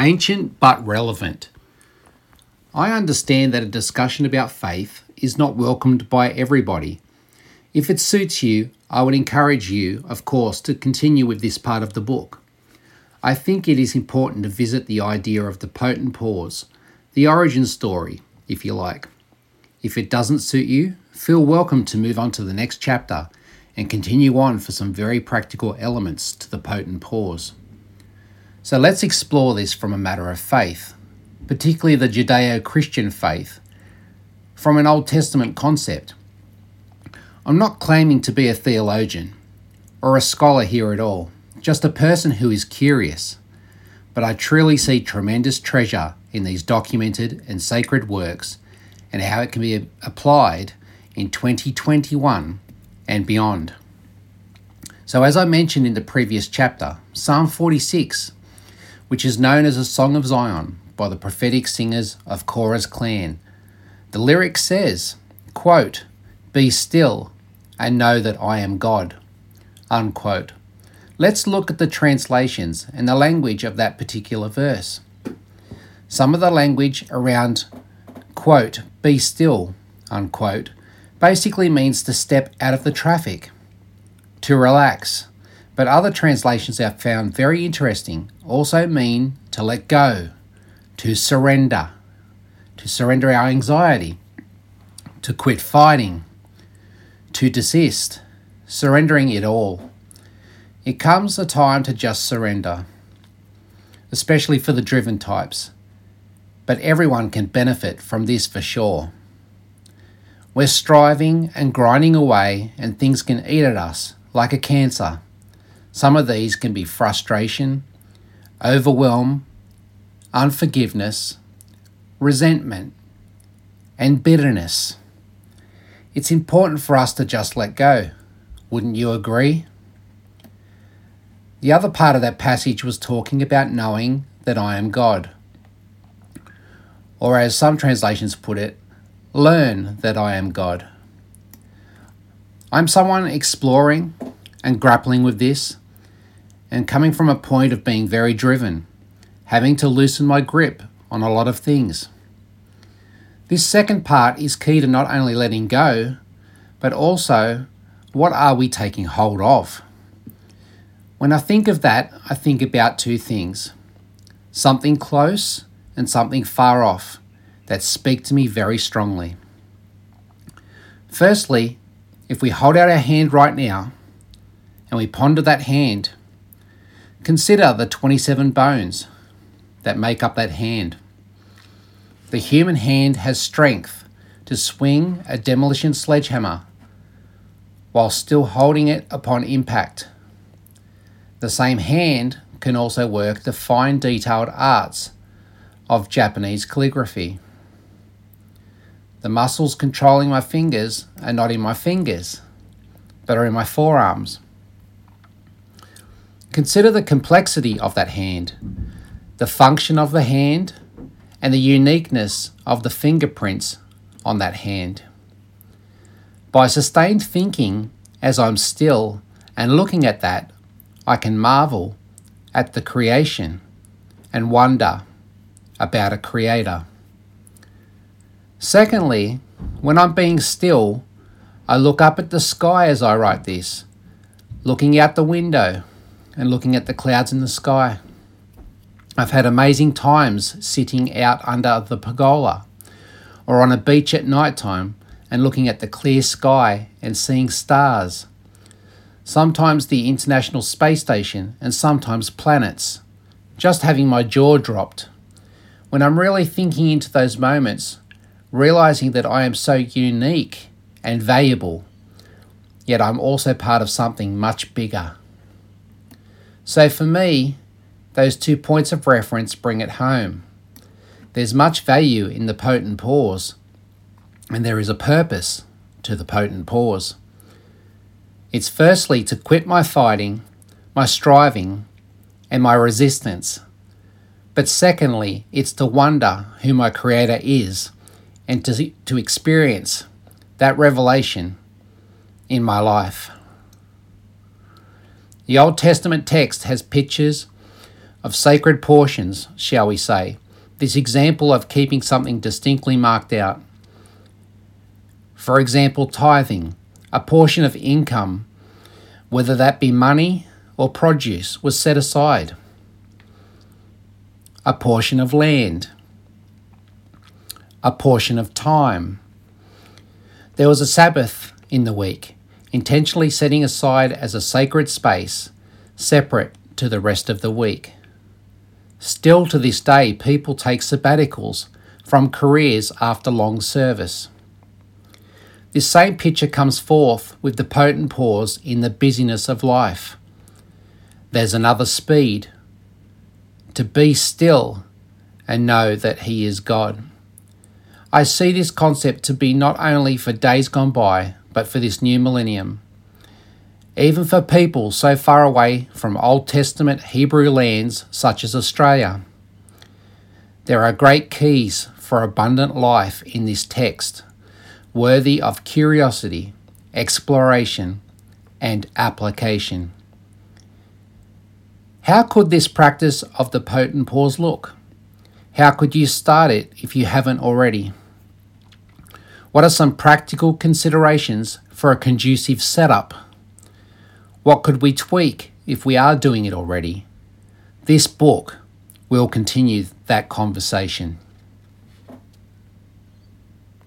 Ancient but relevant. I understand that a discussion about faith is not welcomed by everybody. If it suits you, I would encourage you, of course, to continue with this part of the book. I think it is important to visit the idea of the potent pause, the origin story, if you like. If it doesn't suit you, feel welcome to move on to the next chapter and continue on for some very practical elements to the potent pause. So let's explore this from a matter of faith, particularly the Judeo Christian faith, from an Old Testament concept. I'm not claiming to be a theologian or a scholar here at all, just a person who is curious. But I truly see tremendous treasure in these documented and sacred works and how it can be applied in 2021 and beyond. So, as I mentioned in the previous chapter, Psalm 46 which is known as a Song of Zion by the prophetic singers of Korah's clan. The lyric says, quote, Be still and know that I am God. Unquote. Let's look at the translations and the language of that particular verse. Some of the language around, quote, be still, unquote, basically means to step out of the traffic, to relax, but other translations I've found very interesting also mean to let go, to surrender, to surrender our anxiety, to quit fighting, to desist, surrendering it all. It comes a time to just surrender, especially for the driven types, but everyone can benefit from this for sure. We're striving and grinding away, and things can eat at us like a cancer. Some of these can be frustration, overwhelm, unforgiveness, resentment, and bitterness. It's important for us to just let go. Wouldn't you agree? The other part of that passage was talking about knowing that I am God. Or, as some translations put it, learn that I am God. I'm someone exploring and grappling with this and coming from a point of being very driven, having to loosen my grip on a lot of things. This second part is key to not only letting go, but also what are we taking hold of? When I think of that, I think about two things something close and something far off that speak to me very strongly. Firstly, if we hold out our hand right now and we ponder that hand, Consider the 27 bones that make up that hand. The human hand has strength to swing a demolition sledgehammer while still holding it upon impact. The same hand can also work the fine detailed arts of Japanese calligraphy. The muscles controlling my fingers are not in my fingers, but are in my forearms. Consider the complexity of that hand, the function of the hand, and the uniqueness of the fingerprints on that hand. By sustained thinking, as I'm still and looking at that, I can marvel at the creation and wonder about a creator. Secondly, when I'm being still, I look up at the sky as I write this, looking out the window and looking at the clouds in the sky. I've had amazing times sitting out under the pergola or on a beach at night time and looking at the clear sky and seeing stars. Sometimes the International Space Station and sometimes planets. Just having my jaw dropped. When I'm really thinking into those moments, realizing that I am so unique and valuable, yet I'm also part of something much bigger. So for me, those two points of reference bring it home. There's much value in the potent pause, and there is a purpose to the potent pause. It's firstly to quit my fighting, my striving, and my resistance. But secondly, it's to wonder who my Creator is and to, to experience that revelation in my life. The Old Testament text has pictures of sacred portions, shall we say, this example of keeping something distinctly marked out. For example, tithing, a portion of income, whether that be money or produce, was set aside. A portion of land, a portion of time. There was a Sabbath in the week, intentionally setting aside as a sacred space, separate to the rest of the week. Still to this day, people take sabbaticals from careers after long service. This same picture comes forth with the potent pause in the busyness of life. There's another speed to be still and know that He is God. I see this concept to be not only for days gone by, but for this new millennium. Even for people so far away from Old Testament Hebrew lands such as Australia. There are great keys for abundant life in this text, worthy of curiosity, exploration, and application. How could this practice of the potent pause look? How could you start it if you haven't already? What are some practical considerations for a conducive setup? What could we tweak if we are doing it already? This book will continue that conversation.